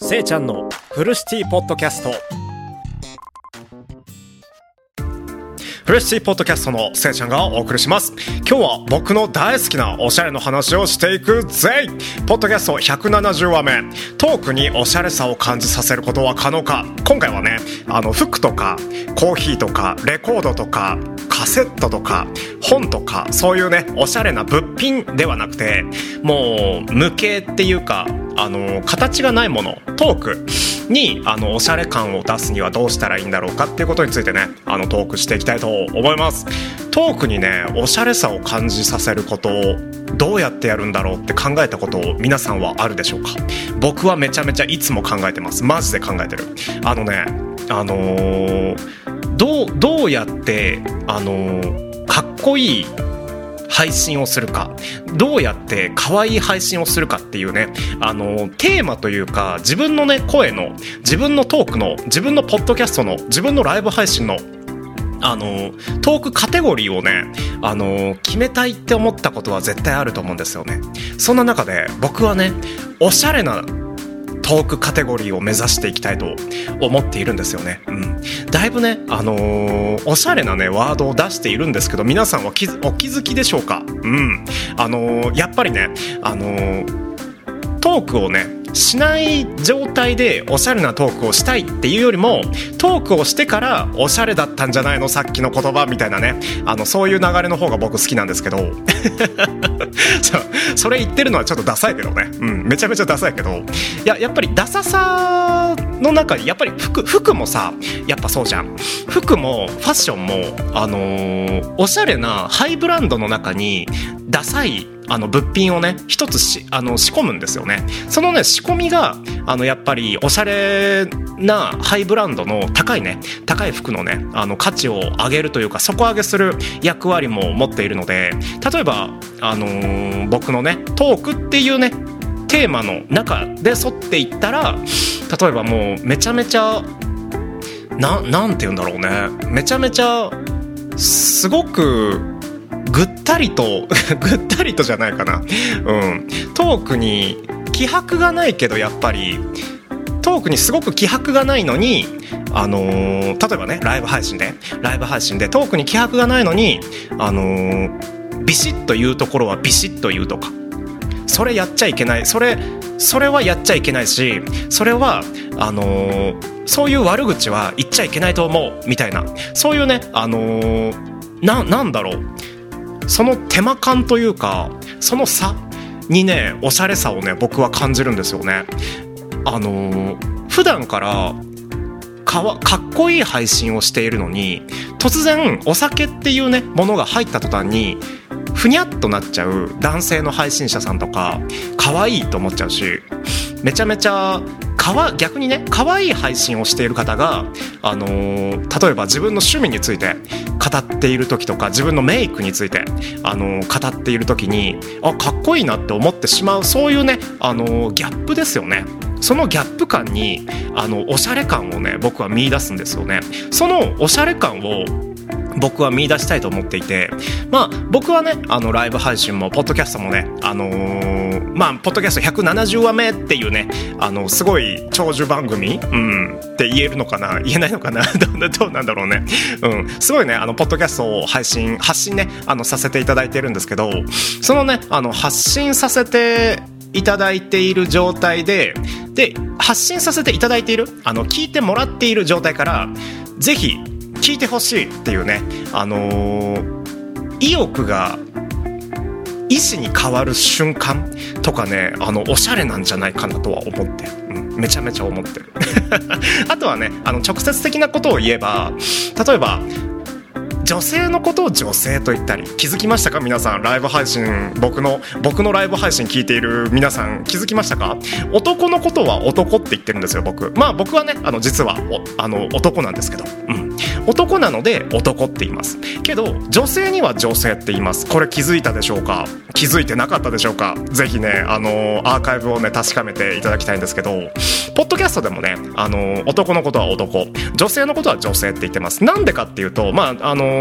せいちゃんのフルシティポッドキャスト。フレッシーポッドキャストのせいちゃんがお送りします。今日は僕の大好きなおしゃれの話をしていくぜポッドキャスト170話目。トークにおしゃれさを感じさせることは可能か。今回はねあの服とかコーヒーとかレコードとかカセットとか本とかそういうねおしゃれな物品ではなくてもう無形っていうかあの形がないものトークにあのおしゃれ感を出すにはどうしたらいいんだろうかっていうことについてねあのトークしていきたいと思います。トークにねおしゃれさを感じさせることをどうやってやるんだろうって考えたことを皆さんはあるでしょうか？僕はめちゃめちゃいつも考えてます。マジで考えてる。あのねあのー、どうどうやってあのー、かっこいい配信をするか。どうやって可愛い配信をするかっていうねあのテーマというか自分のね声の自分のトークの自分のポッドキャストの自分のライブ配信のあのトークカテゴリーをねあの決めたいって思ったことは絶対あると思うんですよね。そんな中で僕はねおしゃれなトークカテゴリーを目指していきたいと思っているんですよね。うん。だいぶね、あのー、おしゃれなね、ワードを出しているんですけど、皆さんはお気づきでしょうか？うん。あのー、やっぱりね、あのー、トークをね、しない状態でおしゃれなトークをしたいっていうよりもトークをしてからおしゃれだったんじゃないのさっきの言葉みたいなね。あのそういう流れの方が僕好きなんですけど。それ言ってるのはちょっとダサいけどね、うん、めちゃめちゃダサいけど。いややっぱりダサさの中にやっぱり服服もさやっぱそうじゃん。服もファッションもあのー、おしゃれなハイブランドの中にダサいあの物品をね一つしあの仕込むんですよね。そのね仕込みがあのやっぱりおしゃれなハイブランドの高いね高い服のねあの価値を上げるというか底上げする役割も持っているので例えばあのー、僕のねトークっていうねテーマの中で沿っていったら例えばもうめちゃめちゃななんて言うんだろうね。めちゃめちゃすごくぐったりと ぐったりとじゃないかな。うん。トークに気迫がないけどやっぱりトークにすごく気迫がないのにあのー、例えばねライブ配信でライブ配信でトークに気迫がないのにあのー、ビシッと言うところはビシッと言うとか。それやっちゃいけない。それそれはやっちゃいけないしそれはあのー、そういう悪口は言っちゃいけないと思うみたいな。そういうねあのー、ななんだろう。その手間感というかその差にねおしゃれさをね僕は感じるんですよね。あのー、普段からかわかっこいい配信をしているのに突然お酒っていうねものが入った途端にふにゃっとなっちゃう男性の配信者さんとか可愛いと思っちゃうしめちゃめちゃかわ逆にね可愛い配信をしている方が、あのー、例えば自分の趣味について語っている時とか自分のメイクについて、あのー、語っている時にあかっこいいなって思ってしまうそういうね、あのー、ギャップですよね。そのギャップ感にあのおしゃれ感をね僕は見出すんですよね。そのおしゃれ感を僕は見出したいと思っていて、まあ、僕はね、あの、ライブ配信も、ポッドキャストもね、あのー、まあ、ポッドキャスト170話目っていうね、あの、すごい長寿番組うん、って言えるのかな言えないのかな どうなんだろうね。うん、すごいね、あの、ポッドキャストを配信、発信ね、あの、させていただいてるんですけど、そのね、あの、発信させていただいている状態で、で、発信させていただいている、あの、聞いてもらっている状態から、ぜひ、聞いてほしいっていうね、あのー、意欲が意思に変わる瞬間とかねあのおしゃれなんじゃないかなとは思ってる、うん、めちゃめちゃ思ってる。あとはねあの直接的なことを言えば例えば女性のことを女性と言ったり気づきましたか？皆さんライブ配信僕の僕のライブ配信聞いている皆さん気づきましたか？男のことは男って言ってるんですよ僕。まあ僕はねあの実はあの男なんですけど、うん、男なので男って言います。けど女性には女性って言います。これ気づいたでしょうか？気づいてなかったでしょうか？ぜひねあのアーカイブをね確かめていただきたいんですけどポッドキャストでもねあの男のことは男。女性のことは女性って言ってます。なんでかっていうとまああの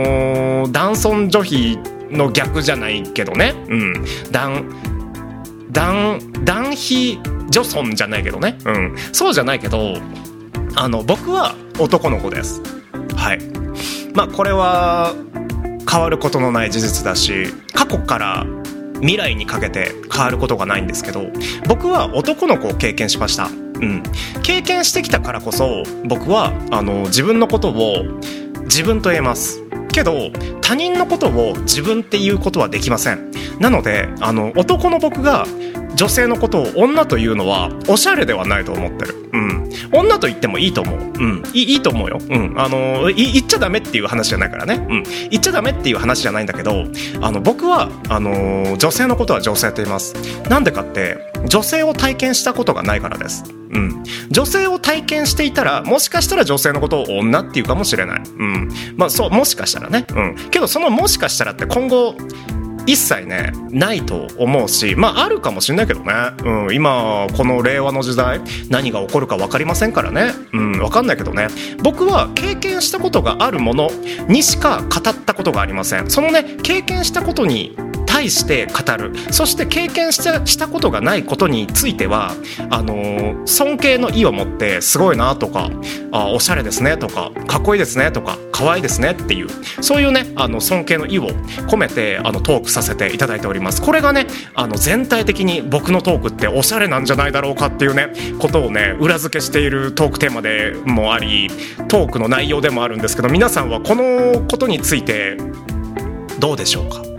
男尊女卑の逆じゃないけどね。うん。男男男比女尊じゃないけどね、うん、そうじゃないけどあの僕は男の子です。はい。まあこれは変わることのない事実だし過去から未来にかけて変わることがないんですけど僕は男の子を経験しました。うん、経験してきたからこそ僕はあの自分のことを自分と言えますけど他人のことを自分っていうことはできませんなのであの男の僕が女性のことを女というのはおしゃれではないと思ってる。うん。女と言ってもいいと思う。うん。いいいと思うよ。うん。あの、言っちゃダメっていう話じゃないからね。うん。言っちゃダメっていう話じゃないんだけど、あの、僕は、あの、女性のことは女性と言います。なんでかって、女性を体験したことがないからです。うん。女性を体験していたら、もしかしたら女性のことを女っていうかもしれない。うん。まあ、そう、もしかしたらね。うん。けど、そのもしかしたらって今後、一切ねないと思うしまああるかもしれないけどね、うん、今この令和の時代何が起こるか分かりませんからね、うん、分かんないけどね僕は経験したことがあるものにしか語ったことがありませんそのね経験したことに対して語る。そして経験したしたことがないことについてはあのー、尊敬の意を持ってすごいなとかあおしゃれですねとかかっこいいですねとか可愛いですねっていうそういうねあの尊敬の意を込めてあのトークさせていただいております。これがねあの全体的に僕のトークっておしゃれなんじゃないだろうかっていうねことをね裏付けしているトークテーマでもありトークの内容でもあるんですけど皆さんはこのことについてどうでしょうか？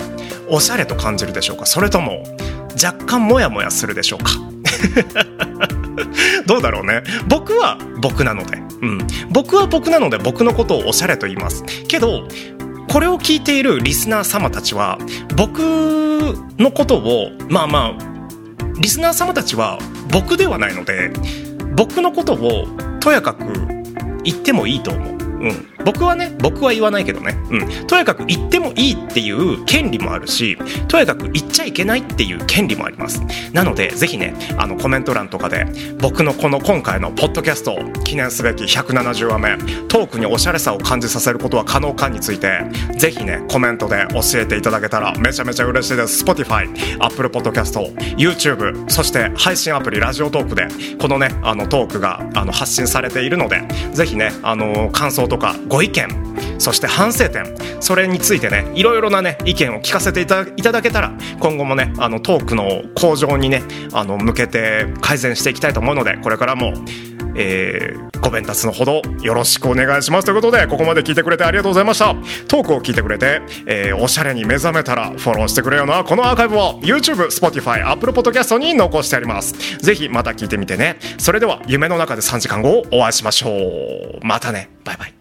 おしゃれと感じるでしょうか？それとも若干モヤモヤするでしょうか？どうだろうね。僕は僕なので、うん、僕は僕なので僕のことをおしゃれと言います。けどこれを聞いているリスナー様たちは僕のことをまあまあリスナー様たちは僕ではないので僕のことをとやかく言ってもいいと思う。うん、僕はね僕は言わないけどね、うん、とやかく言ってもいいっていう権利もあるしとやかく言っちゃいけないっていう権利もあります。なのでぜひねあのコメント欄とかで僕のこの今回のポッドキャスト記念すべき170話目トークにおしゃれさを感じさせることは可能かについてぜひねコメントで教えていただけたらめちゃめちゃ嬉しいです。Spotify、Apple Podcast、YouTube そして配信アプリラジオトークでこのねあのトークがあの発信されているのでぜひねあの感想とかごご意見そして反省点それについてねいろいろなね意見を聞かせていただけたら今後もねあのトークの向上にねあの向けて改善していきたいと思うのでこれからもえー、ご鞭達のほどよろしくお願いします。ということでここまで聞いてくれてありがとうございました。トークを聞いてくれて、えー、おしゃれに目覚めたらフォローしてくれよな。このアーカイブを YouTube、Spotify、Apple Podcast に残してあります。ぜひまた聞いてみてね。それでは夢の中で3時間後お会いしましょう。またね。バイバイ。